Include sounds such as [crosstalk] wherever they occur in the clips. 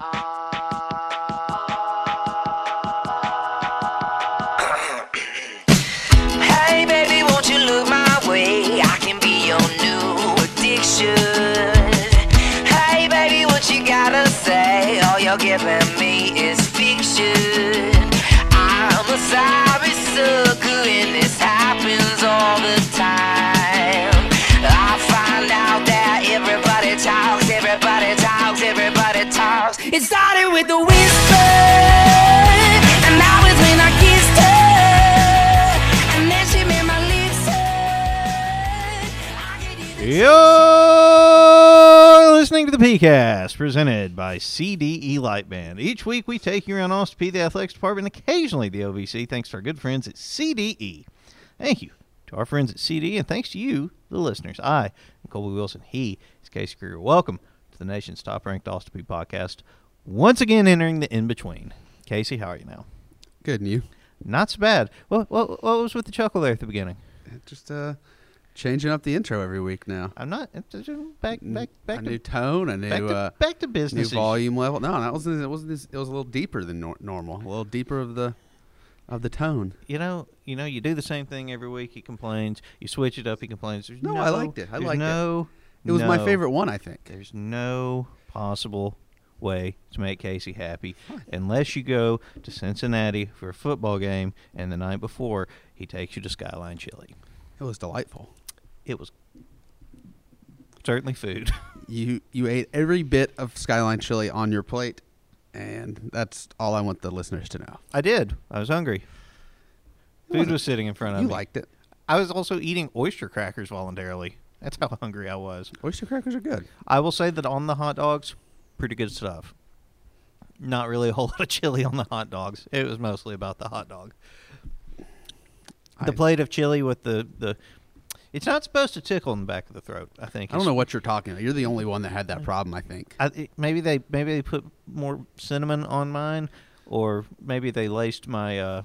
Hey baby, won't you look my way? I can be your new addiction. Hey baby, what you gotta say? All you're giving me is fiction. Started with a whisper, You're listening to the PeayCast, presented by CDE Lightband. Each week, we take you around Austin Peay, the athletics department, and occasionally the OVC, thanks to our good friends at CDE. Thank you to our friends at CDE, and thanks to you, the listeners. I am Colby Wilson. He is Casey Greer. Welcome to the nation's top-ranked Austin Peay podcast. Once again, entering the in between. Casey, how are you now? Good, and you? Not so bad. What, what, what was with the chuckle there at the beginning? Just uh, changing up the intro every week now. I'm not back, back, back a to new tone, a new, back to, uh, back to business. as- volume level. No, that wasn't. It wasn't. This, it was a little deeper than nor- normal. A little deeper of the of the tone. You know, you know, you do the same thing every week. He complains. You switch it up. He complains. There's No, no, I liked it. I liked it. no, It was my favorite one, I think. There's no possible way to make Casey happy unless you go to Cincinnati for a football game, and the night before he takes you to Skyline Chili. It was delightful. It was certainly food. [laughs] You you ate every bit of Skyline chili on your plate, and that's all I want the listeners to know. I did. I was hungry. Food wasn't- sitting in front of You me. liked it. I was also eating oyster crackers voluntarily. That's how [laughs] hungry I was. Oyster crackers are good. I will say that on the hot dogs, pretty good stuff. Not really a whole [laughs] lot of chili on the hot dogs. It was mostly about the hot dog. The I- plate of chili with the, the it's not supposed to tickle in the back of the throat. I think I don't know what you're talking about. You're the only one that had that problem. I think. I, it- maybe they maybe they put more cinnamon on mine, or maybe they laced my uh,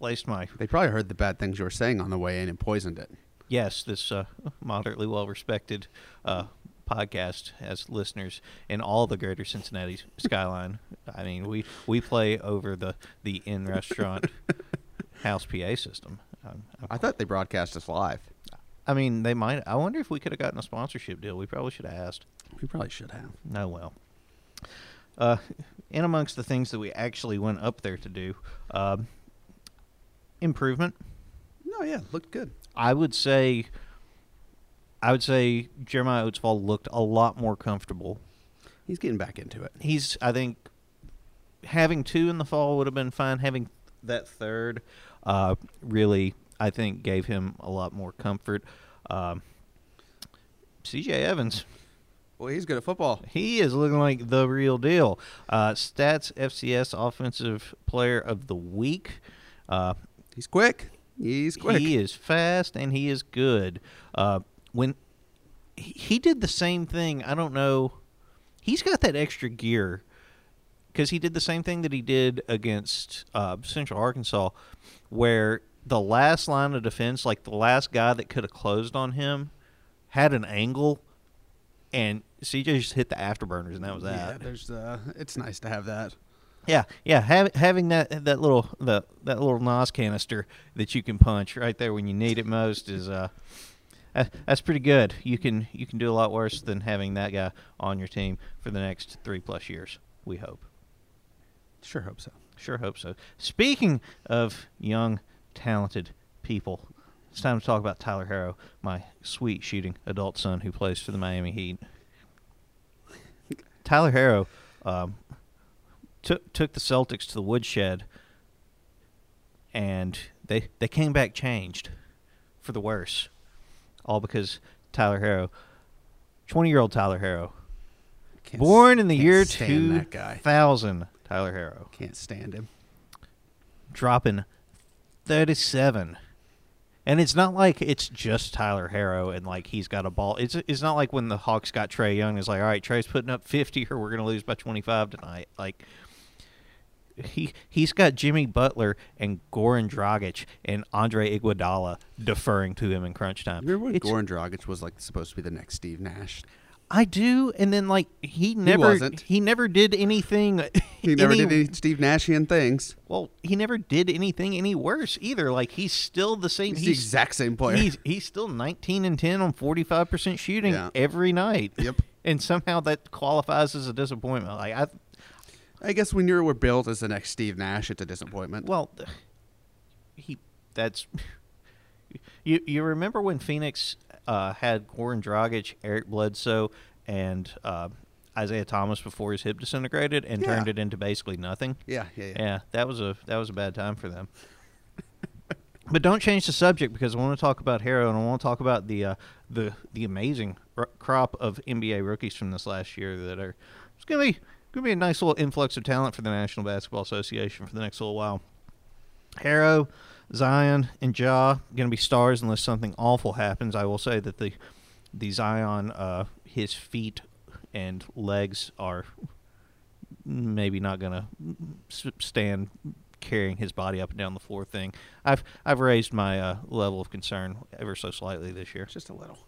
laced my They probably heard the bad things you were saying on the way in and poisoned it. yes, this uh, moderately well respected uh, podcast as listeners in all the greater Cincinnati skyline. I mean, we we play over the the in restaurant [laughs] house PA system. Um, I thought they broadcast us live. I mean, they might. I wonder if we could have gotten a sponsorship deal. We probably should have asked. We probably should have. No, well. Uh, in amongst the things that we actually went up there to do, um, improvement. No, yeah, looked good. I would say, I would say Jeremiah Oatsvall looked a lot more comfortable. He's getting back into it. He's, I think, having two in the fall would have been fine. Having that third, uh, really, I think, gave him a lot more comfort. Um, C.J. Evans, Well, he's good at football. He is looking like the real deal. Uh, Stats FCS Offensive Player of the Week. Uh, He's quick. He's quick. he is fast and he is good. Uh, when he, he did the same thing, I don't know. He's got that extra gear because he did the same thing that he did against uh, Central Arkansas, where the last line of defense, like the last guy that could have closed on him, had an angle, and CJ just hit the afterburners, and that was that. Yeah, there's. Uh, it's nice to have that. Yeah, yeah. Have, having that that little the that little Nas canister that you can punch right there when you need it most is uh, that, that's pretty good. You can you can do a lot worse than having that guy on your team for the next three plus years. We hope. Sure hope so. Sure hope so. Speaking of young, talented people, it's time to talk about Tyler Herro, my sweet shooting adult son who plays for the Miami Heat. Tyler Herro um, took took the Celtics to the woodshed, and they they came back changed for the worse, all because Tyler Herro, twenty year old Tyler Herro, Can't born in the year two thousand, Tyler Herro Can't stand him. dropping 37. And it's not like it's just Tyler Herro and like he's got a ball. It's it's not like when the Hawks got Trae Young. It's like, all right, Trae's putting up 50 or we're going to lose by 25 tonight. Like he he's got Jimmy Butler and Goran Dragic and Andre Iguodala deferring to him in crunch time. Remember when It's- Goran Dragic was like supposed to be the next Steve Nash? I do, and then like he never wasn't. he never did anything. [laughs] He never any- did any Steve Nashian things. Well, he never did anything any worse either. Like he's still the same. He's the exact same player. He's he's still 19 and 10 on 45 percent shooting Yeah. every night. Yep. And somehow that qualifies as a disappointment. Like I, I guess when you were built as the next Steve Nash, it's a disappointment. well, [sighs] he that's [laughs] you. You remember when Phoenix uh, had Goran Dragic, Eric Bledsoe, and uh, Isaiah Thomas before his hip disintegrated and Yeah. turned it into basically nothing. yeah, yeah, yeah. Yeah, that was a that was a bad time for them. [laughs] but don't change the subject because I want to talk about Herro and I want to talk about the uh, the the amazing r- crop of NBA rookies from this last year that are it's gonna be gonna be a nice little influx of talent for the National Basketball Association for the next little while. Herro, Zion, and Ja gonna be stars unless something awful happens. I will say that the the Zion uh, his feet and legs are maybe not going to stand carrying his body up and down the floor thing. I've I've raised my uh, level of concern ever so slightly this year. Just a little.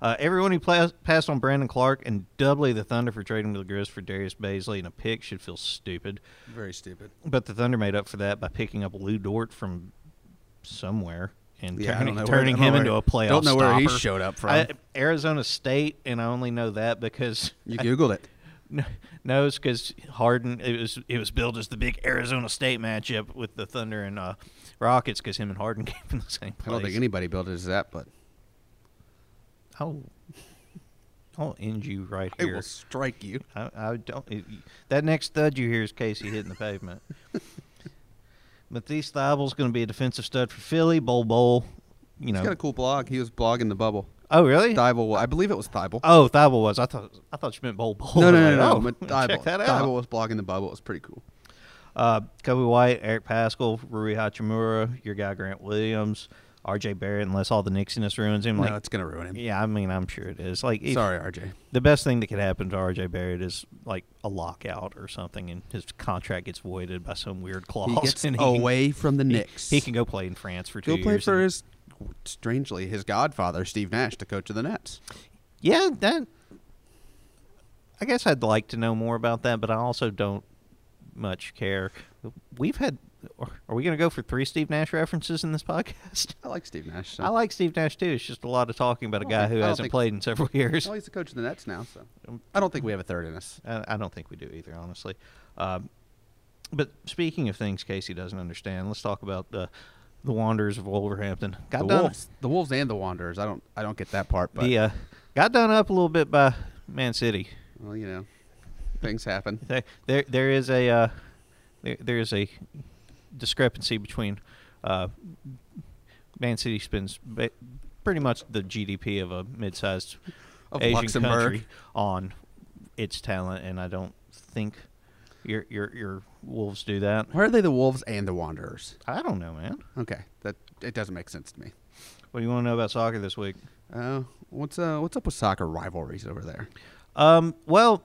Uh, everyone who pla- passed on Brandon Clarke and doubly the Thunder for trading to the Grizz for Darius Bazley and a pick should feel stupid. Very stupid. But the Thunder made up for that by picking up Lu Dort from somewhere and Yeah, I turning, where- turning him into a playoff don't know where he showed up from. I- Arizona State, and I only know that because You googled it. [laughs] no, no, it's because Harden. It was it was billed as the big Arizona State matchup with the Thunder and uh, Rockets because him and Harden [laughs] came from the same place. I don't think anybody built it as that, but Oh, I'll end you right here. it will strike you. I, I don't. It, that next thud you hear is Casey hitting the pavement. [laughs] Matisse Thybulle's going to be a defensive stud for Philly. Bowl bowl. You He's know. got a cool blog. He was blogging the bubble. oh really? Thybulle, I believe it was Thybulle. Oh, Thybulle was. I thought. I thought you meant bowl bowl. no, no, I'm no, no. oh, but [laughs] check that out. Thybulle was blogging the bubble. It was pretty cool. Uh, Coby White, Eric Paschall, Rui Hachimura, your guy Grant Williams, R.J. Barrett, unless all the Nixiness ruins him. Like, no, it's gonna ruin him. yeah, I mean, I'm sure it is. Like, Sorry, RJ. the best thing that could happen to R.J. Barrett is like a lockout or something, and his contract gets voided by some weird clause. He gets and he can- away from the he- Knicks. He, can go play in France for two go play for and- his strangely his godfather Steve Nash, the coach of the Nets. yeah, that. I guess I'd like to know more about that, but I also don't much care. We've had. Are we going to go for three Steve Nash references in this podcast? I like Steve Nash. So. I like Steve Nash too. It's just a lot of talking about a guy think- who hasn't think- played in several [laughs] years. Well, he's the coach of the Nets now, so I don't think we have a third in us. I, I don't think we do either, honestly. Um, but speaking of things Casey doesn't understand, let's talk about the the Wanderers of Wolverhampton. Got the done. Wolves, the Wolves, and the Wanderers. I don't, I don't get that part, but the uh, got done up a little bit by Man City. well, you know, things happen. There, there, there is a uh, there, there is a discrepancy between uh, Man City spends ba- pretty much the GDP of a mid-sized Of Asian Luxembourg. country on its talent, and I don't think your your your Wolves do that. Why are they the Wolves and the Wanderers? I don't know, man. Okay, that it doesn't make sense to me. What do you want to know about soccer this week? Uh, what's uh, what's up with soccer rivalries over there? Um, well,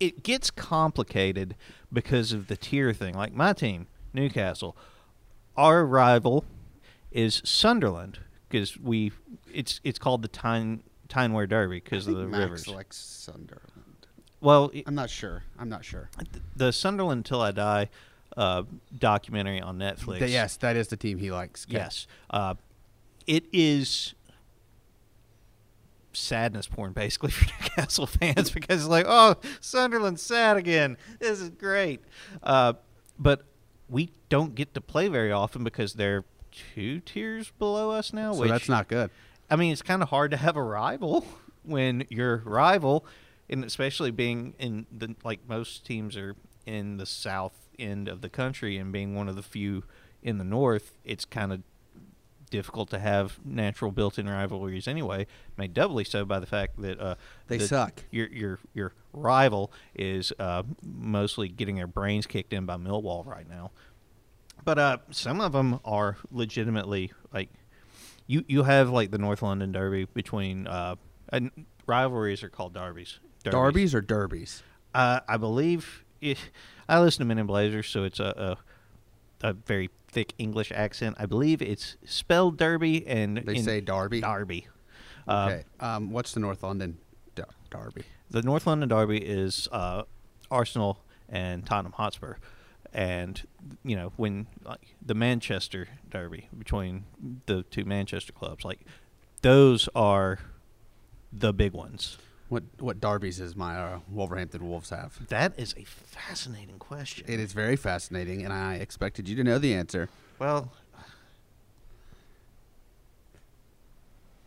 it gets complicated because of the tier thing. Like my team, Newcastle, our rival is Sunderland because we it's it's called the Tyne Tyne-Wear Derby because of the Max rivers. likes Sunderland. well, it- I'm not sure. I'm not sure. the Sunderland Till I Die uh, documentary on Netflix. Th- yes, that is the team he likes. Okay. Yes. Uh, it is sadness porn basically [laughs] for Newcastle fans because it's like, oh, Sunderland's sad again. This is great. Uh, but we don't get to play very often because they're two tiers below us now. So which, that's not good. I mean, it's kind of hard to have a rival [laughs] when your rival, and especially being in the like most teams are in the south end of the country, and being one of the few in the north, it's kind of difficult to have natural built-in rivalries anyway. Made doubly so by the fact that uh, They the- suck. Your your your rival is uh, mostly getting their brains kicked in by Millwall right now. But uh, some of them are legitimately like you. You have like the North London Derby between uh, and rivalries are called derbies. Derbies or derbies? Uh, I believe it, I listen to Men in Blazers, so it's a, a a very thick English accent. I believe it's spelled Derby and They say Derby? Derby. Uh, Okay. Um, what's the North London? Der- Derby. The North London Derby is uh, Arsenal and Tottenham Hotspur, and you know when like the Manchester Derby between the two Manchester clubs, like those are the big ones. What what derbies is my uh, Wolverhampton Wolves have? That is a fascinating question. It is very fascinating, and I expected you to know the answer. Well,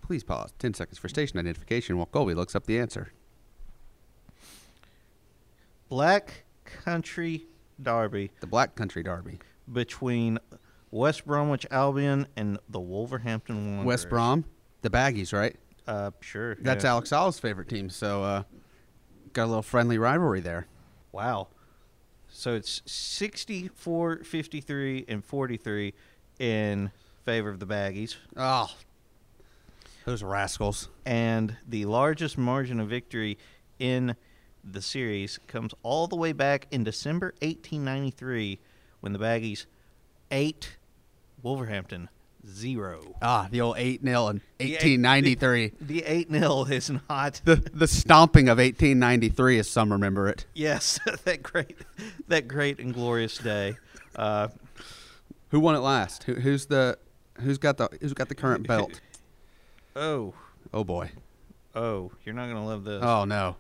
Please pause. Ten seconds for station identification while Colby looks up the answer. Black Country Derby The Black Country Derby. between West Bromwich Albion and the Wolverhampton Wanderers. West Brom, the Baggies, right? Uh, sure. That's yeah. Alex Sala's favorite team. So uh, got a little friendly rivalry there. Wow. So it's 64, 53, and 43 in favor of the Baggies. Oh, those rascals. And the largest margin of victory in the series comes all the way back in December 1893 when the Baggies eight Wolverhampton zero. Ah, the old eight 0 in The eight- eighteen ninety three. The 8 0 is not. The the stomping of eighteen ninety three, as some remember it. Yes, [laughs] that great, that great and glorious day. Uh, Who won it last? Who, who's the who's got the who's got the current [laughs] belt? oh, Oh boy. oh, you're not gonna love this. Oh no.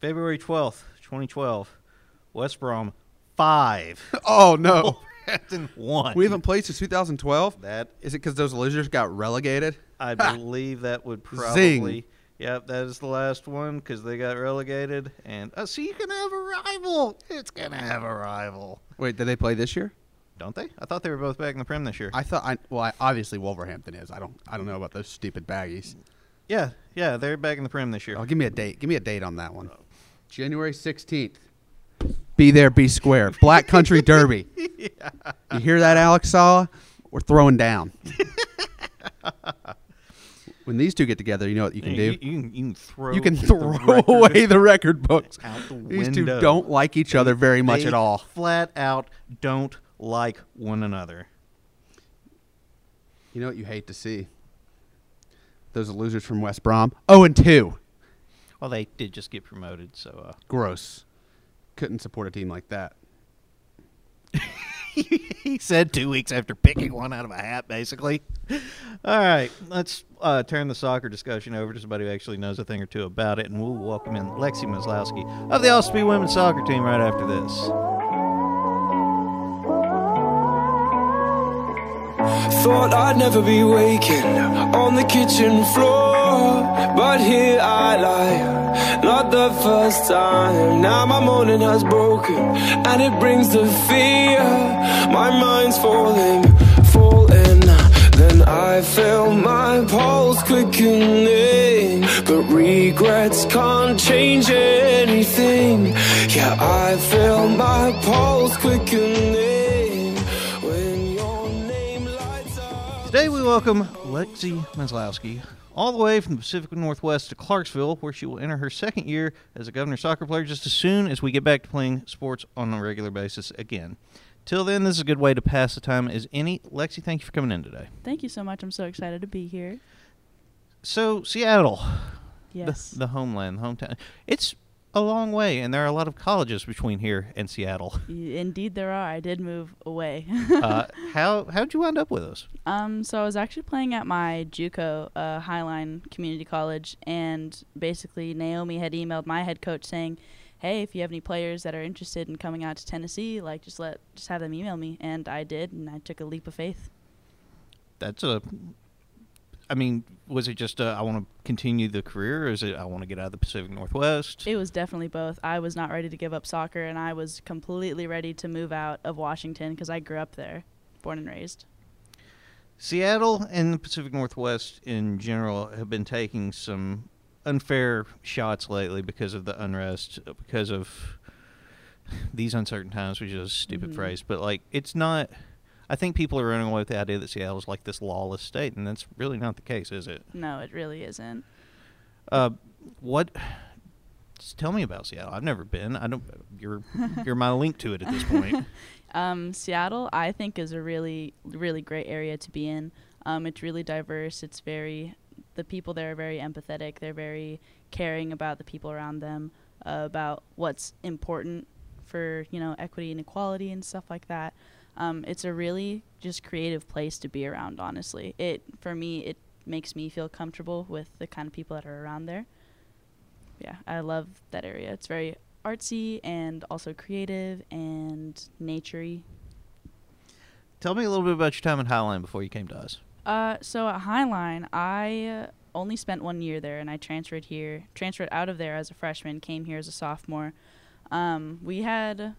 February 12th, 2012. West Brom, five. [laughs] Oh no. [laughs] Wolverhampton, one. we haven't played since 2012. That, Is it because those losers got relegated? I believe that would probably. Zing. Yep, that is the last one because they got relegated. And uh, so you can have a rival. It's going to have a rival. Wait, did they play this year? Don't they? I thought they were both back in the Prem this year. I thought I well, I, obviously Wolverhampton is. I don't I don't know about those stupid baggies. yeah, yeah, they're back in the Prem this year. Oh, give me a date. Give me a date on that one. January 16th. Be there, be square. Black Country Derby. [laughs] You hear that, Alex Sala? We're throwing down. [laughs] when these two get together, you know what you can you, do? you can, you can throw. You can throw record [laughs] away the record books. the These two don't like each other very much They at all. Flat out don't like one another. You know what you hate to see? Those losers from West Brom. Oh, and 2. Well, they did just get promoted, so uh, Gross. Couldn't support a team like that. [laughs] he said two weeks after picking one out of a hat, basically. All right, let's uh, turn the soccer discussion over to somebody who actually knows a thing or two about it, and we'll welcome in Lexi Maslowski of the Austin Peay women's soccer team right after this. Thought I'd never be waking on the kitchen floor, but here I lie, not the first time. Now my morning has broken, and it brings the fear. My mind's falling, falling. Then I feel my pulse quickening, but regrets can't change anything. Yeah, I feel my pulse quickening when your name lights up. Today we welcome Lexi Maslowski all the way from the Pacific Northwest to Clarksville, where she will enter her second year as a Governor soccer player just as soon as we get back to playing sports on a regular basis again. Till then, this is a good way to pass the time as any. Lexi, thank you for coming in today. Thank you so much. I'm so excited to be here. So, Seattle, Yes. the, the homeland, the hometown. It's a long way, and there are a lot of colleges between here and Seattle. [laughs] Indeed, there are. I did move away. [laughs] uh, how how'd you wind up with us? um, so I was actually playing at my JUCO, uh, Highline Community College, and basically Naomi had emailed my head coach saying, "Hey, if you have any players that are interested in coming out to Tennessee, like just let just have them email me." And I did, and I took a leap of faith. That's a. I mean, was it just uh, I want to continue the career, or is it I want to get out of the Pacific Northwest? It was definitely both. I was not ready to give up soccer, and I was completely ready to move out of Washington because I grew up there, born and raised. Seattle and the Pacific Northwest in general have been taking some unfair shots lately because of the unrest, because of these uncertain times, which is a stupid Mhm. phrase, but like it's not. I think people are running away with the idea that Seattle is like this lawless state, and that's really not the case, is it? No, it really isn't. Uh, what? Just tell me about Seattle. I've never been. I don't. You're [laughs] you're my link to it at this point. [laughs] Um, Seattle, I think, is a really, really great area to be in. Um, it's really diverse. It's very the people there are very empathetic. They're very caring about the people around them, uh, about what's important for you know equity and equality and stuff like that. Um, it's a really just creative place to be around. Honestly, it for me it makes me feel comfortable with the kind of people that are around there. Yeah, I love that area. It's very artsy and also creative and naturey. Tell me a little bit about your time in Highline before you came to us. Uh, so at Highline, I uh, only spent one year there, and I transferred here, transferred out of there as a freshman, came here as a sophomore. Um, we had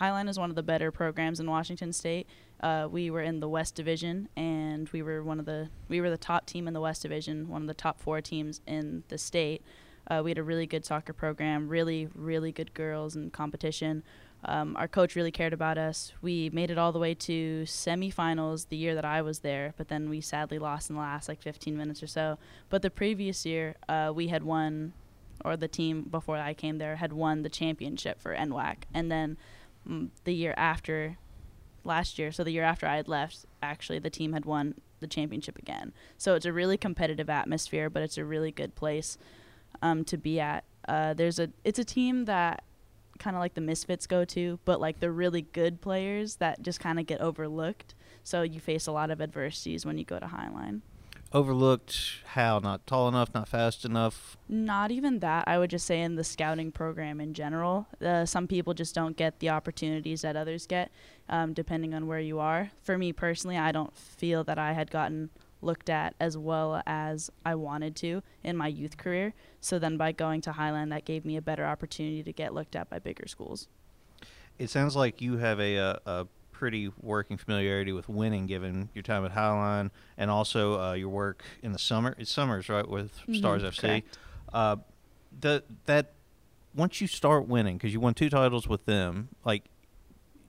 Highline is one of the better programs in Washington State. Uh, we were in the West Division, and we were one of the we were the top team in the West Division, one of the top four teams in the state. Uh, we had a really good soccer program, really really good girls in competition. Um, our coach really cared about us. We made it all the way to semifinals the year that I was there, but then we sadly lost in the last like 15 minutes or so. But the previous year, uh, we had won, or the team before I came there had won the championship for NWAC, and then the year after, last year, so the year after I had left, actually the team had won the championship again. So it's a really competitive atmosphere, but it's a really good place um, to be at. Uh, there's a it's a team that kind of like the misfits go to, but like the really good players that just kind of get overlooked. So you face a lot of adversities when you go to Highline. Overlooked how? Not tall enough, not fast enough. Not even that. I would just say in the scouting program in general, uh, some people just don't get the opportunities that others get, um, depending on where you are. For me personally, I don't feel that I had gotten looked at as well as I wanted to in my youth career. So then by going to Highline that gave me a better opportunity to get looked at by bigger schools. It sounds like you have a, a, a pretty working familiarity with winning, given your time at Highline and also uh, your work in the summer. It's summers, right, with Stars FC. Uh, the that once you start winning, because you won two titles with them, like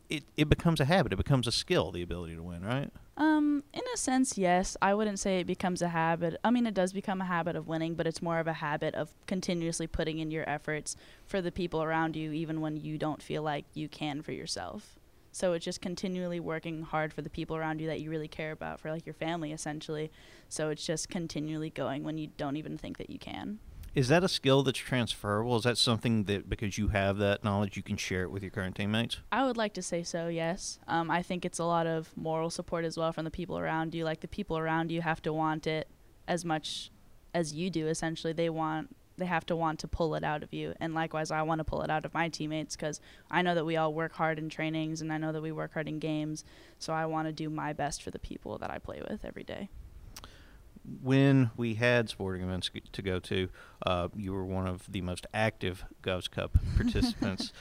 it, it becomes a habit. It becomes a skill. The ability to win, right? Um, in a sense, yes. I wouldn't say it becomes a habit. I mean, it does become a habit of winning, but it's more of a habit of continuously putting in your efforts for the people around you, even when you don't feel like you can for yourself. So it's just continually working hard for the people around you that you really care about, for like your family, essentially. So it's just continually going when you don't even think that you can. Is that a skill that's transferable? Is that something that because you have that knowledge, you can share it with your current teammates? I would like to say so, yes. Um, I think it's a lot of moral support as well from the people around you. Like the people around you have to want it as much as you do. Essentially, they want they have to want to pull it out of you, and likewise, I want to pull it out of my teammates because I know that we all work hard in trainings, and I know that we work hard in games. So I want to do my best for the people that I play with every day. When we had sporting events to go to, uh, you were one of the most active Govs Cup [laughs] participants.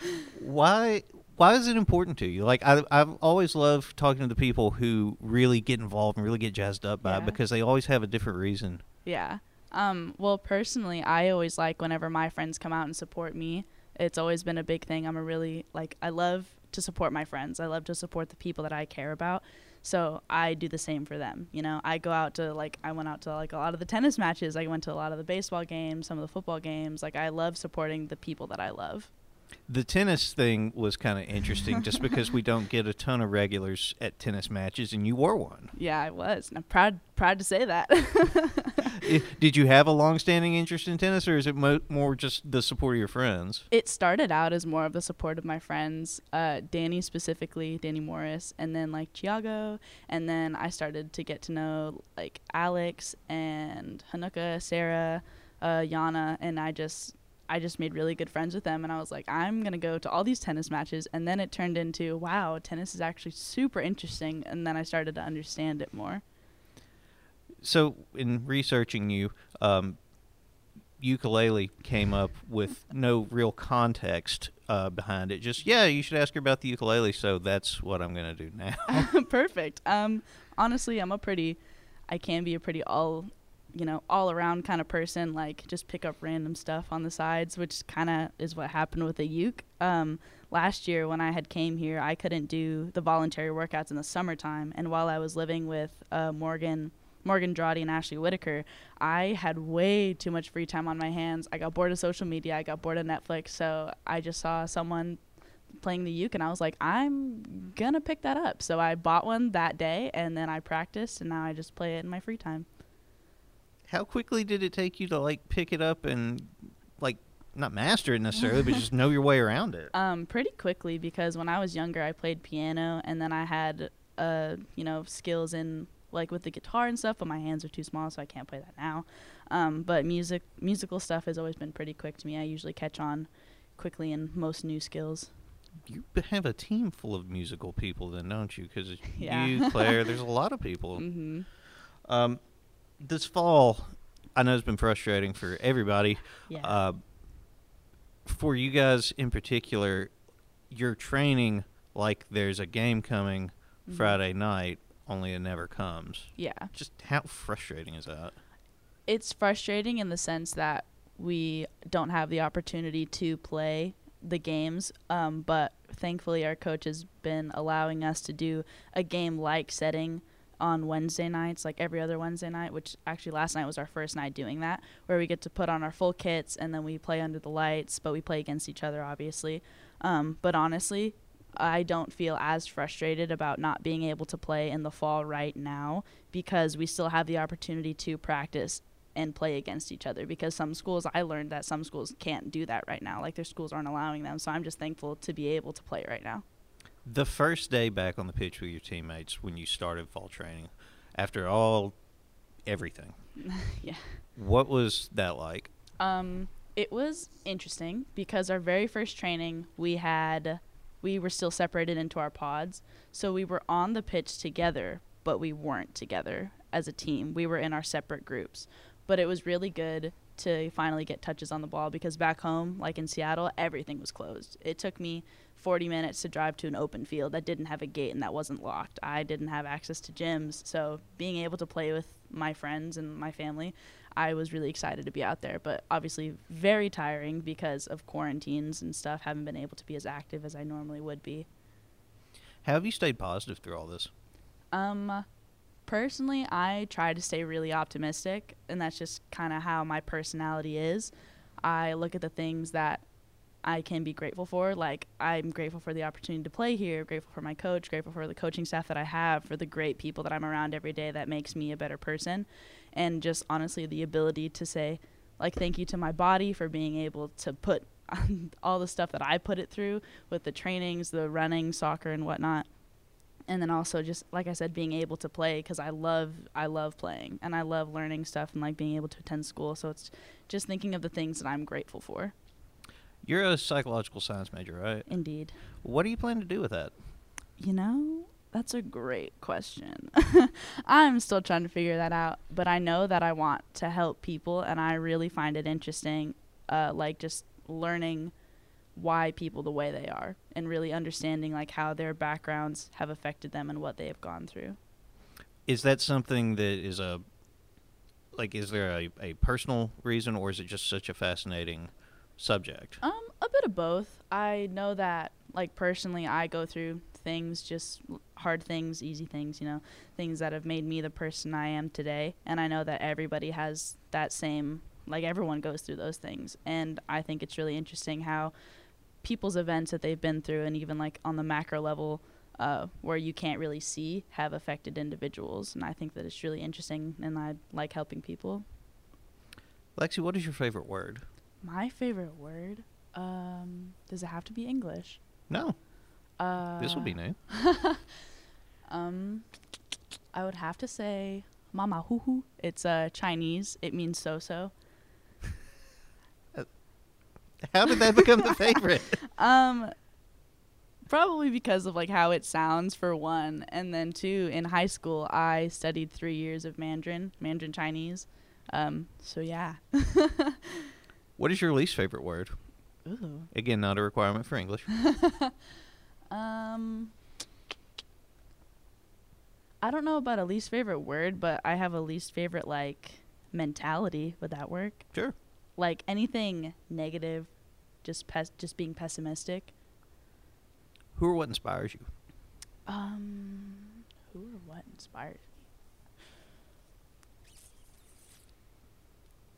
why? Why is it important to you? Like I, I've always loved talking to the people who really get involved and really get jazzed up by Yeah. it because they always have a different reason. Yeah. Um, well, personally, I always like whenever my friends come out and support me. It's always been a big thing. I'm a really like I love to support my friends. I love to support the people that I care about. So I do the same for them. You know, I go out to like I went out to like a lot of the tennis matches. I went to a lot of the baseball games, some of the football games. Like I love supporting the people that I love. The tennis thing was kind of interesting just because we don't get a ton of regulars at tennis matches, and you were one. Yeah, I was. And I'm proud proud to say that. [laughs] Did you have a long-standing interest in tennis, or is it mo- more just the support of your friends? it started out as more of the support of my friends, uh, Danny specifically, Danny Morris, and then like Chiago, and then I started to get to know like Alex and Hanukkah, Sarah, uh, Yana, and I just I just made really good friends with them, and I was like, I'm gonna go to all these tennis matches, and then it turned into wow, tennis is actually super interesting, and then I started to understand it more. So, in researching you, um, ukulele came up with [laughs] no real context uh, behind it. Just yeah, you should ask her about the ukulele. So that's what I'm gonna do now. [laughs] Perfect. Um, honestly, I'm a pretty, I can be a pretty all, you know, all around kind of person. Like just pick up random stuff on the sides, which kind of is what happened with the uke. Um, last year when I had came here, I couldn't do the voluntary workouts in the summertime, and while I was living with uh, Morgan. Morgan Drawdy and Ashley Whitaker, I had way too much free time on my hands. I got bored of social media. I got bored of Netflix. So I just saw someone playing the uke and I was like, I'm gonna pick that up. So I bought one that day and then I practiced and now I just play it in my free time. How quickly did it take you to like pick it up and like not master it necessarily, but just [laughs] know your way around it? Um, pretty quickly because when I was younger, I played piano, and then I had uh, you know, skills in like with the guitar and stuff, but my hands are too small, so I can't play that now. Um, but music, musical stuff has always been pretty quick to me. I usually catch on quickly in most new skills. You have a team full of musical people, then, don't you? Because [laughs] Yeah. you, Claire, there's a lot of people. [laughs] hmm Um, this fall, I know it's been frustrating for everybody. Yeah. Uh, for you guys in particular, you're training like there's a game coming Mhm. Friday night, only it never comes. yeah. Just how frustrating is that? it's frustrating in the sense that we don't have the opportunity to play the games. Um, but thankfully, our coach has been allowing us to do a game like setting on Wednesday nights, like every other Wednesday night, which actually last night was our first night doing that, where we get to put on our full kits and then we play under the lights, but we play against each other, obviously. Um, but honestly, I don't feel as frustrated about not being able to play in the fall right now because we still have the opportunity to practice and play against each other because some schools I learned that some schools can't do that right now like their schools aren't allowing them so I'm just thankful to be able to play right now The first day back on the pitch with your teammates when you started fall training, after all, everything, [laughs] yeah what was that like? Um, it was interesting because our very first training we had we were still separated into our pods, so we were on the pitch together, but we weren't together as a team. We were in our separate groups. But it was really good to finally get touches on the ball because back home, like in Seattle, everything was closed. It took me 40 minutes to drive to an open field that didn't have a gate and that wasn't locked. I didn't have access to gyms, so being able to play with my friends and my family I was really excited to be out there, but obviously very tiring because of quarantines and stuff. Haven't been able to be as active as I normally would be. How have you stayed positive through all this? Um, personally, I try to stay really optimistic, and that's just kind of how my personality is. I look at the things that I can be grateful for. Like, I'm grateful for the opportunity to play here, grateful for my coach, grateful for the coaching staff that I have, for the great people that I'm around every day that makes me a better person. And just honestly, the ability to say, like, thank you to my body for being able to put [laughs] all the stuff that I put it through with the trainings, the running, soccer, and whatnot and then also just like I said, being able to play because I love I love playing and I love learning stuff and like being able to attend school. So it's just thinking of the things that I'm grateful for. You're a psychological science major, right? Indeed, What do you plan to do with that? you know that's a great question. [laughs] I'm still trying to figure that out, but I know that I want to help people, and I really find it interesting, uh, like just learning why people the way they are and really understanding like how their backgrounds have affected them and what they have gone through. Is that something that is a like? Is there a, a personal reason, or is it just such a fascinating subject? Um, a bit of both. I know that, like personally, I go through things, just hard things, easy things, you know, things that have made me the person I am today. And I know that everybody has that same, like everyone goes through those things. And I think it's really interesting how people's events that they've been through, and even like on the macro level, uh, where you can't really see, have affected individuals. And I think that it's really interesting, and I like helping people. Lexi, what is your favorite word? My favorite word, um, does it have to be English? No, Uh, this will be new. [laughs] Um, I would have to say mama hoo hoo. It's uh, Chinese. It means so so. [laughs] How did that become the favorite? [laughs] Um, probably because of like how it sounds for one, and then two. In high school, I studied three years of Mandarin, Mandarin Chinese. Um, so yeah. What is your least favorite word? Ooh. Again, not a requirement for English. [laughs] Um. I don't know about a least favorite word, but I have a least favorite like mentality. Would that work? Sure. like anything negative, just pes- just being pessimistic. Who or what inspires you? Um, who or what inspired me?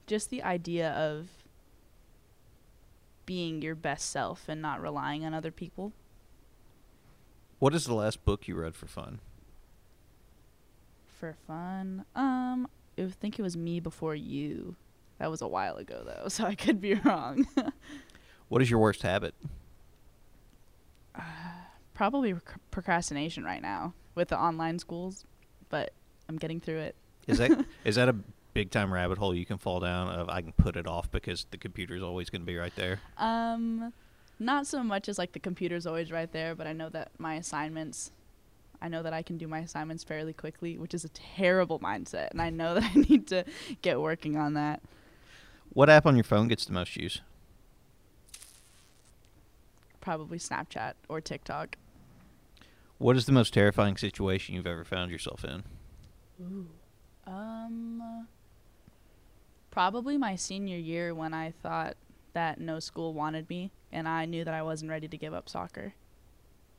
Just the idea of being your best self and not relying on other people. What is the last book you read for fun? For fun, um, I think it was me before you. That was a while ago though, [laughs] so I could be wrong. [laughs] What is your worst habit? Probably rec- procrastination right now with the online schools, but I'm getting through it. Is that [laughs] is that a big time rabbit hole you can fall down of I can put it off because the computer's always going to be right there? Um, not so much as like the computer's always right there, but I know that my assignments, I know that I can do my assignments fairly quickly, which is a terrible mindset, and I know [laughs] that I need to get working on that. What app on your phone gets the most use? Probably Snapchat or TikTok. What is the most terrifying situation you've ever found yourself in? Ooh. Um, probably my senior year when I thought that no school wanted me, and I knew that I wasn't ready to give up soccer.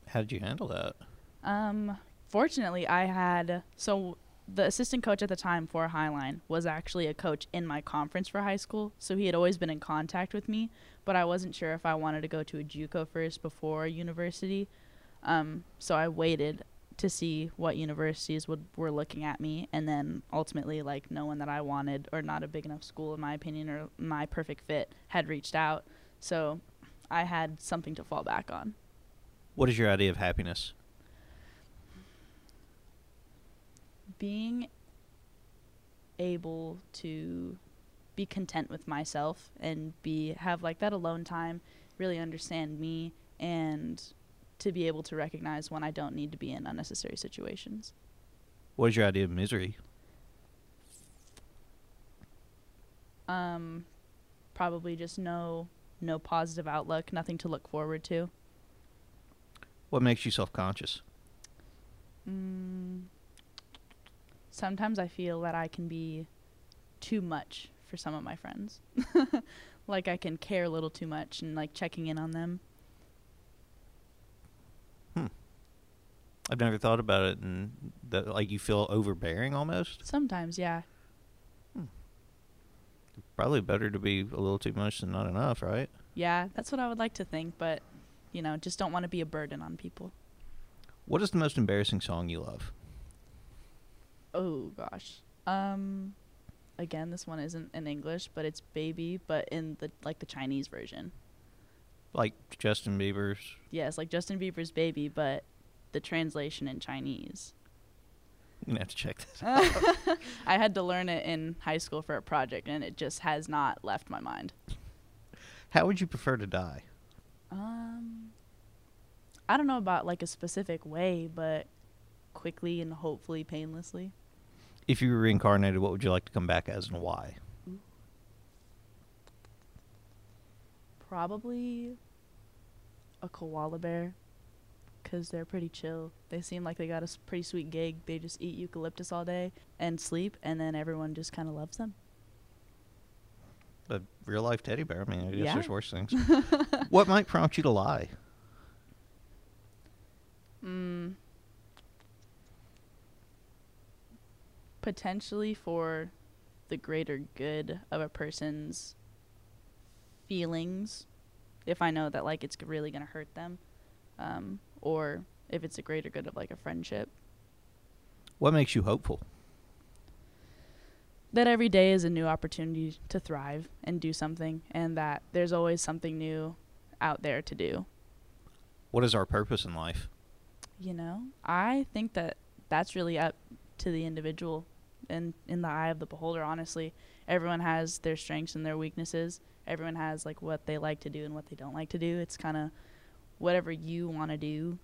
How did you handle that? Um, fortunately, I had so the assistant coach at the time for Highline was actually a coach in my conference for high school, so he had always been in contact with me, but I wasn't sure if I wanted to go to a JUCO first before university. Um, so I waited to see what universities would were looking at me, and then ultimately, like no one that I wanted or not a big enough school in my opinion or my perfect fit had reached out, so I had something to fall back on. What is your idea of happiness? being able to be content with myself and be have like that alone time really understand me and to be able to recognize when I don't need to be in unnecessary situations. What is your idea of misery? Um probably just no no positive outlook, nothing to look forward to. What makes you self conscious? Mm, sometimes I feel that I can be too much for some of my friends. [laughs] like I can care a little too much and like checking in on them. I've never thought about it, and that like you feel overbearing almost. Sometimes, yeah. Probably better to be a little too much than not enough, right? Yeah, that's what I would like to think, but you know, just don't want to be a burden on people. What is the most embarrassing song you love? Oh gosh. Um again, this one isn't in English, but it's Baby, but in the like the Chinese version. Like Justin Bieber's. Yes, like Justin Bieber's Baby, but the translation in Chinese. I'm gonna have to check this. [laughs] I had to learn it in high school for a project and it just has not left my mind. How would you prefer to die? Um I don't know about like a specific way, but quickly and hopefully painlessly. If you were reincarnated, what would you like to come back as, and why? Probably a koala bear because they're pretty chill. They seem like they got a pretty sweet gig. They just eat eucalyptus all day and sleep, and then everyone just kind of loves them. A real life teddy bear. I mean, I guess Yeah. there's worse things. [laughs] what might prompt you to lie? Mm. Potentially for the greater good of a person's feelings, if I know that like it's really gonna hurt them, um, or if it's a greater good of like a friendship. What makes you hopeful? that every day is a new opportunity to thrive and do something and that there's always something new out there to do What is our purpose in life? you know i think that that's really up to the individual and in the eye of the beholder honestly everyone has their strengths and their weaknesses everyone has like what they like to do and what they don't like to do it's kind of whatever you want to do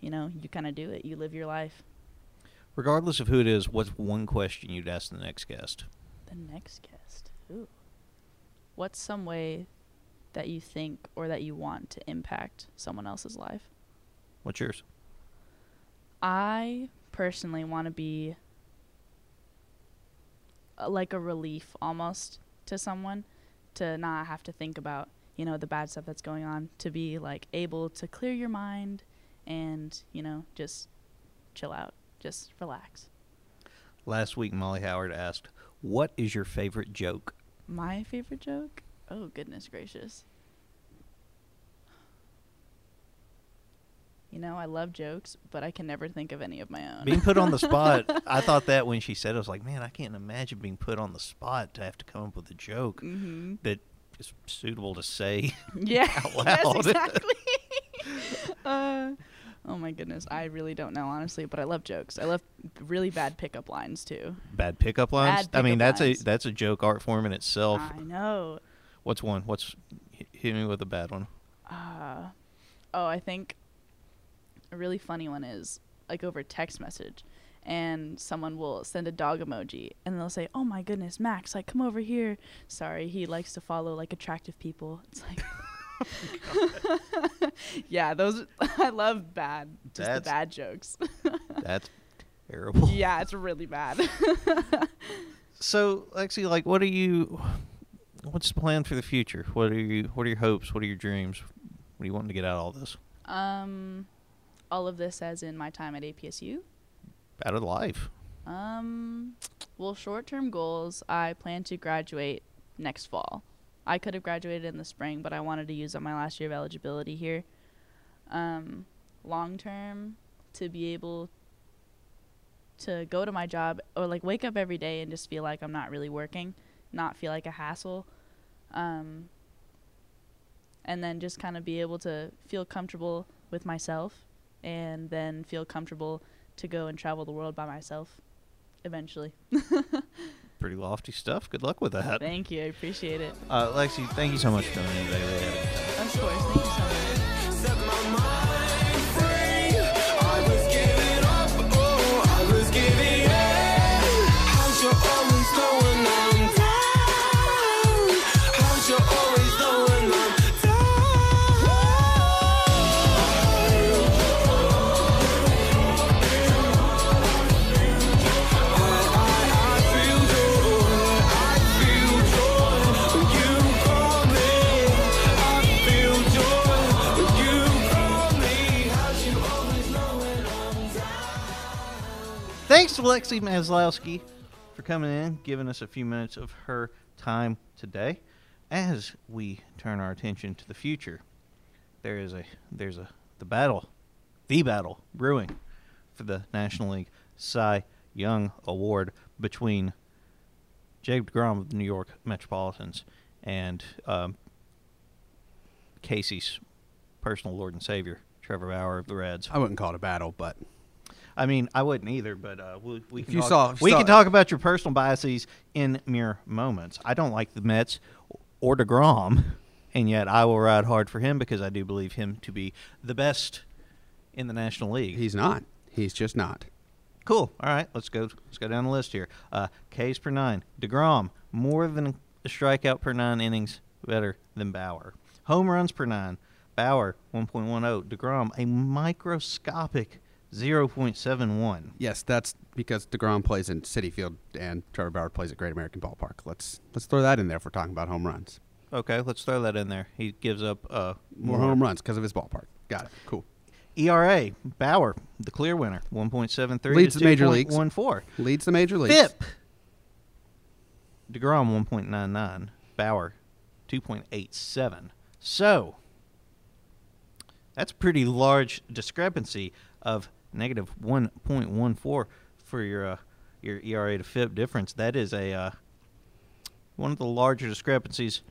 you know you kind of do it you live your life Regardless of who it is, what's one question you'd ask the next guest? The next guest. Ooh. What's some way that you think or that you want to impact someone else's life? What's yours? I personally want to be uh, like a relief almost to someone to not have to think about, you know, the bad stuff that's going on, to be like able to clear your mind and, you know, just chill out, just relax. Last week, Molly Howard asked, "What is your favorite joke?" My favorite joke? Oh, goodness gracious. you know, I love jokes, but I can never think of any of my own. Being put on the spot, [laughs] I thought that when she said, it, I was like, man, I can't imagine being put on the spot to have to come up with a joke hmm that is suitable to say. [laughs] Yeah. out [laughs] yes, exactly. [laughs] uh, oh my goodness, I really don't know honestly, but I love jokes. I love really bad pickup lines too. Bad pickup lines. Bad I mean, that's lines. a that's a joke art form in itself. I know. What's one? What's hit- hit me with a bad one? Uh, oh, I think a really funny one is like over text message, and someone will send a dog emoji, and they'll say, "Oh my goodness, Max, like come over here." Sorry, he likes to follow like attractive people. It's like. [laughs] [laughs] yeah, those [laughs] I love bad, just the bad jokes. That's terrible. yeah, it's really bad. So, Lexi, like, what are you? What's the plan for the future? What are you? What are your hopes? What are your dreams? What are you wanting to get out of all this? um, all of this as in my time at APSU. Out of life. Um, well, short-term goals. I plan to graduate next fall. I could have graduated in the spring, but I wanted to use up my last year of eligibility here. Um, long-term, to be able to go to my job or like wake up every day and just feel like I'm not really working, not feel like a hassle. Um, and then just kind of be able to feel comfortable with myself and then feel comfortable to go and travel the world by myself eventually. [laughs] Pretty lofty stuff. Good luck with that. Thank you. I appreciate it. Uh, Lexi, thank you so much for coming in today. Really had a good. Of course. Thanks to Lexi Maslowski for coming in, giving us a few minutes of her time today. As we turn our attention to the future, there is a there's a the battle, the battle brewing for the National League Cy Young Award between Jacob Degrom of the New York Metropolitans and um, Casey's personal Lord and Savior, Trevor Bauer of the Reds. I wouldn't call it a battle, but I mean, I wouldn't either, but uh, we, we can you talk, saw- we saw- can talk about your personal biases in mere moments. I don't like the Mets or Degrom, and yet I will ride hard for him because I do believe him to be the best in the National League. he's not. He's just not. cool. All right, let's go. Let's go down the list here. Uh, Ks per nine. Degrom more than a strikeout per nine innings, better than Bauer. Home runs per nine. Bauer 1.10. Degrom a microscopic 0.71. Yes, that's because Degrom plays in Citi Field and Trevor Bauer plays at Great American Ballpark. Let's let's throw that in there if we're talking about home runs. Okay, let's throw that in there. He gives up uh, More home runs because of his ballpark. Got it. Cool. ERA, Bauer, the clear winner, 1.73 Leads to the major leagues. 2.14. Leads the major leagues. FIP, DeGrom 1.99, Bauer 2.87. So, that's a pretty large discrepancy of negative 1.14 for your uh, your ERA to FIP difference. That is a uh, one of the larger discrepancies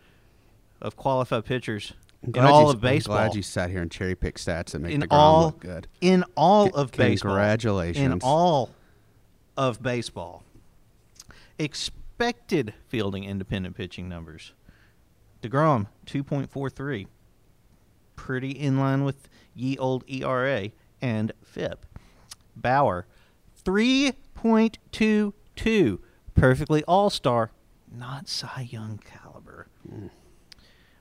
of qualified pitchers in all you- of baseball. I'm glad you sat here and cherry picked stats that make in Degrom all look good. in all C- of baseball. congratulations. In all of baseball. Expected fielding independent pitching numbers. DeGrom 2.43. Pretty in line with ye old ERA and FIP. Bauer 3.22. Perfectly all-star, not Cy Young caliber.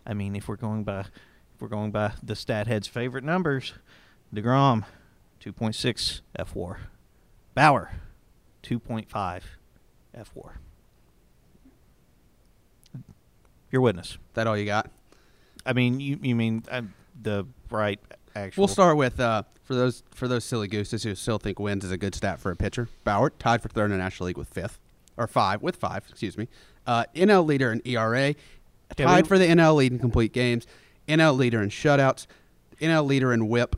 I mean, if we're going by if we're going by the stat head's favorite numbers, DeGrom, 2.6 F4. Bauer, 2.5 F4. Your witness. That all you got? I mean, you you mean uh, the right actual. We'll start with uh, for those for those silly gooses who still think wins is a good stat for a pitcher. Bauer tied for third in the National League with fifth or five with five, excuse me. Uh, NL leader in ERA, tied for the NL lead in complete games, NL leader in shutouts, NL leader in WHIP,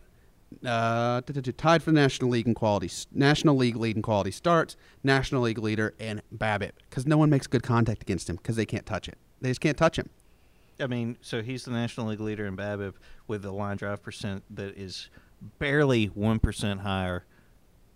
uh, tied for the National League in quality, National League lead in quality starts, National League leader, and BABIP because no one makes good contact against him because they can't touch it. They just can't touch him. I mean, so he's the National League leader in BABIP with a line drive percent that is barely one percent higher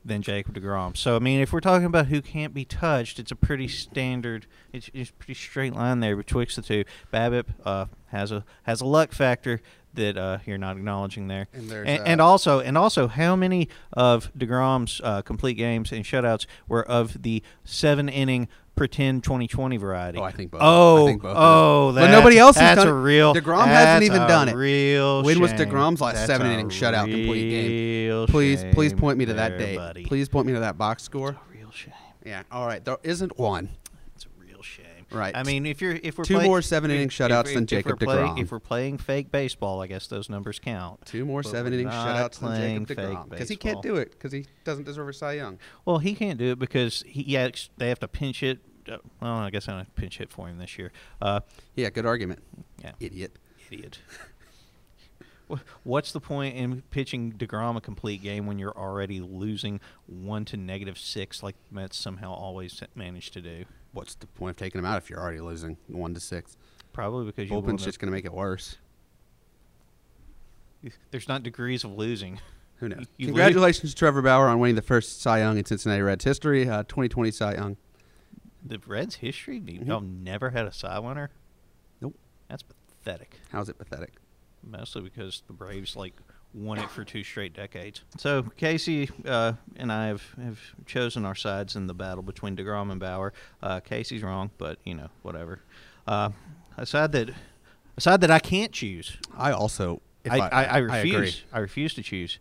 than Jacob Degrom. So I mean, if we're talking about who can't be touched, it's a pretty standard. It's, it's a pretty straight line there betwixt the two. BABIP uh, has a has a luck factor that uh, you're not acknowledging there. And there's, and, and also and also how many of Degrom's uh, complete games and shutouts were of the seven inning pretend 2020 variety? Oh, I think both. Oh, I think both. oh, But nobody that's- else has That's done a it. real. DeGrom hasn't even a done it. Real. When was shame. DeGrom's last That's seven inning shutout complete game? real Please, please point me to that date. buddy. Please point me to that box score. A real shame. Yeah. All right. There isn't one. It's a real shame. Right. I mean, if you're if we're Two play- more seven-inning shutouts if- than if Jacob we're play- deGrom. If we're playing fake baseball, I guess those numbers count. Two more But seven inning shutouts than playing Jacob Degrom because he can't do it because he doesn't deserve a Cy Young. Well, he can't do it because he yeah, they have to pinch hit. Uh, well, I guess I don't pinch hit for him this year. Uh, Yeah. Good argument. yeah, Idiot. idiot. [laughs] What's the point in pitching Degrom a complete game when you're already losing one to negative six, like Mets somehow always manage to do? What's the point of taking him out if you're already losing one to six? Probably because you Bullpen's just going to make it worse. there's not degrees of losing. [laughs] Who knows? You Congratulations to Trevor Bauer on winning the first Cy Young in Cincinnati Reds history. Uh, 2020 Cy Young. The Reds' history, Mhm. y'all never had a Cy winner. Nope. That's pathetic. How's it pathetic? mostly because the Braves like won it for two straight decades. So Casey uh, and I have, have chosen our sides in the battle between Degrom and Bauer. Uh, Casey's wrong, but you know whatever. Uh, a side that a side that I can't choose. I also. If I, I, I agree. refuse. I, refuse to choose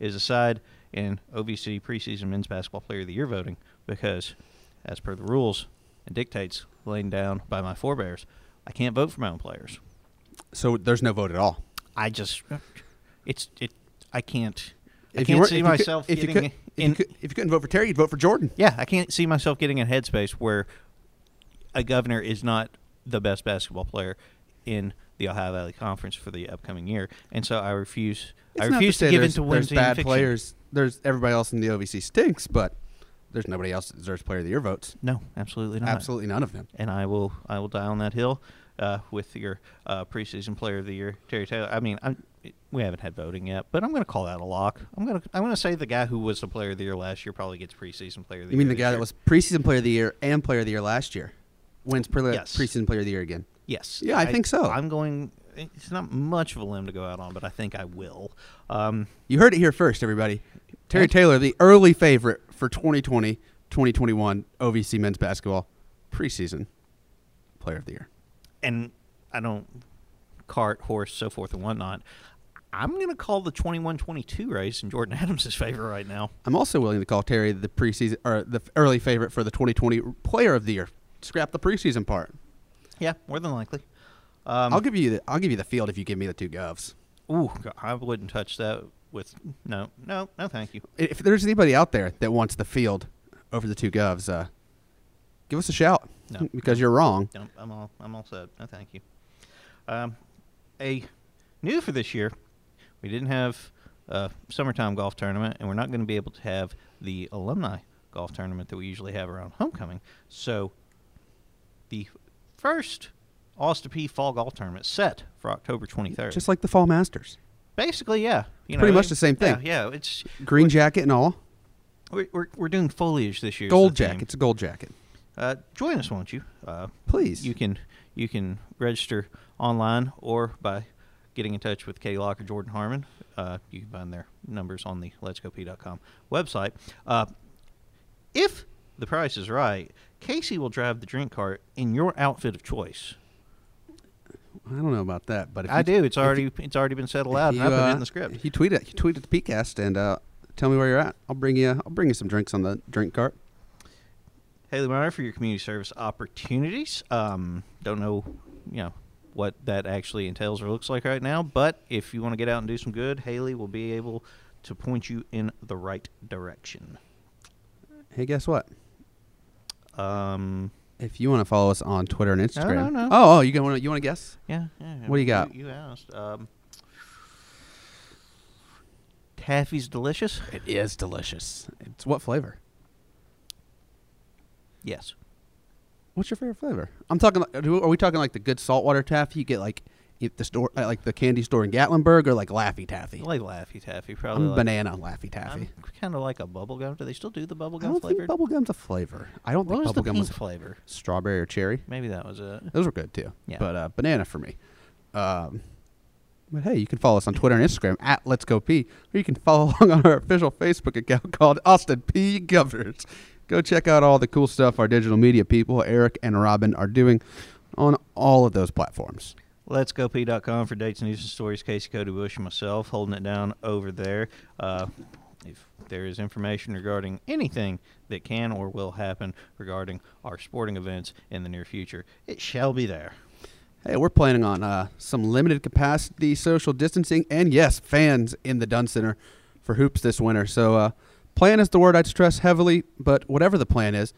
is a side in OVC preseason men's basketball player of the year voting because, as per the rules and dictates laid down by my forebears, I can't vote for my own players. So there's no vote at all. I just it's it I can't I If you can't weren't- see if you could- myself if you getting could- in if you, could, if you couldn't vote for Terry, you'd vote for Jordan. yeah I can't see myself getting in a headspace where a governor is not the best basketball player in the Ohio Valley Conference for the upcoming year, and so I refuse. It's I refuse to, say give in to there's bad players. There's everybody else in the OVC stinks, but there's nobody else that deserves Player of the Year votes. No, absolutely not. Absolutely none of them. and I will I will die on that hill uh, with your uh, preseason player of the year, Terry Taylor. I mean, I'm, we haven't had voting yet, but I'm going to call that a lock. I'm going to I'm going to say the guy who was the player of the year last year probably gets preseason player of the You year. You mean the guy year. that was preseason Player of the Year and Player of the Year last year wins pre- Yes. preseason Player of the Year again? Yes. Yeah, I think so. I'm going. It's not much of a limb to go out on, but I think I will. Um, You heard it here first, everybody. Terry Taylor, the early favorite for 2020 2021 OVC men's basketball preseason Player of the Year. and I don't cart, horse, so forth and whatnot. I'm going to call the 21-22 race in Jordan [laughs] Adams' favor right now. I'm also willing to call Terry the preseason or the early favorite for the 2020 Player of the Year. Scrap the preseason part. Yeah, more than likely. Um, I'll give you the I'll give you the field if you give me the two govs. Ooh, I wouldn't touch that with no, no, no, thank you. If there's anybody out there that wants the field over the two govs, uh, give us a shout No. [laughs] because you're wrong. No, I'm all, I'm all set. No, thank you. Um, a new for this year, we didn't have a summertime golf tournament, and we're not going to be able to have the alumni golf tournament that we usually have around homecoming. So, the first Austin Peay Fall Golf Tournament set for October 23rd. Just like the Fall Masters, basically, yeah, you know, pretty much the same thing. Yeah, yeah it's green jacket and all, we're, we're, we're doing foliage this year. gold jacket. It's a gold jacket. Uh, join us, won't you? Uh, Please. You can you can register online or by getting in touch with Katie Locke or Jordan Harmon. Uh, you can find their numbers on the letsgopeay.com website. Uh, if the price is right, Casey will drive the drink cart in your outfit of choice. I don't know about that, but if I you- do. It's already you- it's already been said aloud. and I put it uh, in the script. You tweet it. You tweet at the PeayCast and uh, tell me where you're at. I'll bring you. I'll bring you some drinks on the drink cart. Haley Meyer for your community service opportunities. Um, don't know, you know, what that actually entails or looks like right now, but if you want to get out and do some good, Haley will be able to point you in the right direction. Hey, guess what? Um, If you want to follow us on Twitter and Instagram. no, no. Oh, oh, you want to you want to guess? yeah, yeah. What do you got? You, asked. Um, taffy's delicious? It is delicious. It's what flavor? Yes. What's your favorite flavor? I'm talking. Are we talking like the good saltwater taffy you get like the store, like the candy store in Gatlinburg, or like Laffy Taffy? I like Laffy Taffy. Probably I'm like, banana Laffy Taffy. I'm kind of like a bubblegum. Do they still do the I bubblegum don't flavored? think bubblegum's a flavor. I don't what was think bubblegum pink was flavor? strawberry or cherry. Maybe that was it. Those were good too. Yeah. But uh, banana for me. Um, but hey, you can follow us on Twitter and Instagram at Let's Go Peay, or you can follow [laughs] along on our official Facebook account called Austin Peay Governors. Go check out all the cool stuff our digital media people, Eric and Robin, are doing on all of those platforms. Let's go Peay.com for dates, and news, and stories. Casey Cody Bush and myself holding it down over there. Uh, if there is information regarding anything that can or will happen regarding our sporting events in the near future, it shall be there. Hey, we're planning on uh, some limited capacity social distancing and yes, fans in the Dunn Center for hoops this winter. So, uh, plan is the word I'd stress heavily, but whatever the plan is,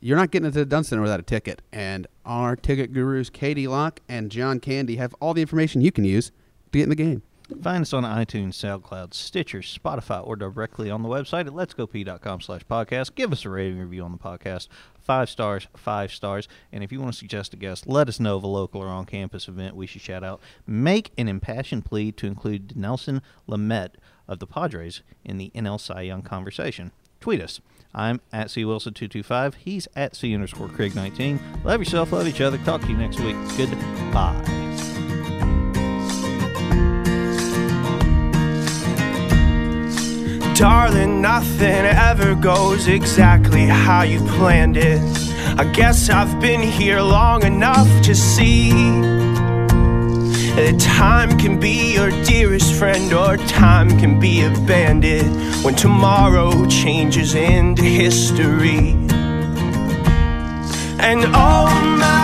you're not getting into the Dunn Center without a ticket. And our ticket gurus, Katie Locke and John Candy, have all the information you can use to get in the game. Find us on iTunes, SoundCloud, Stitcher, Spotify, or directly on the website at letsgopeay.com slash podcast. Give us a rating review on the podcast. Five stars, five stars. And if you want to suggest a guest, let us know of a local or on-campus event we should shout out. Make an impassioned plea to include Dinelson Lamet of the Padres in the NL Cy Young conversation. Tweet us. I'm at C Wilson225. He's at C underscore Craig19. Love yourself, love each other. Talk to you next week. Goodbye. Darling, nothing ever goes exactly how you planned it. I guess I've been here long enough to see time can be your dearest friend, or time can be a bandit when tomorrow changes into history. And oh,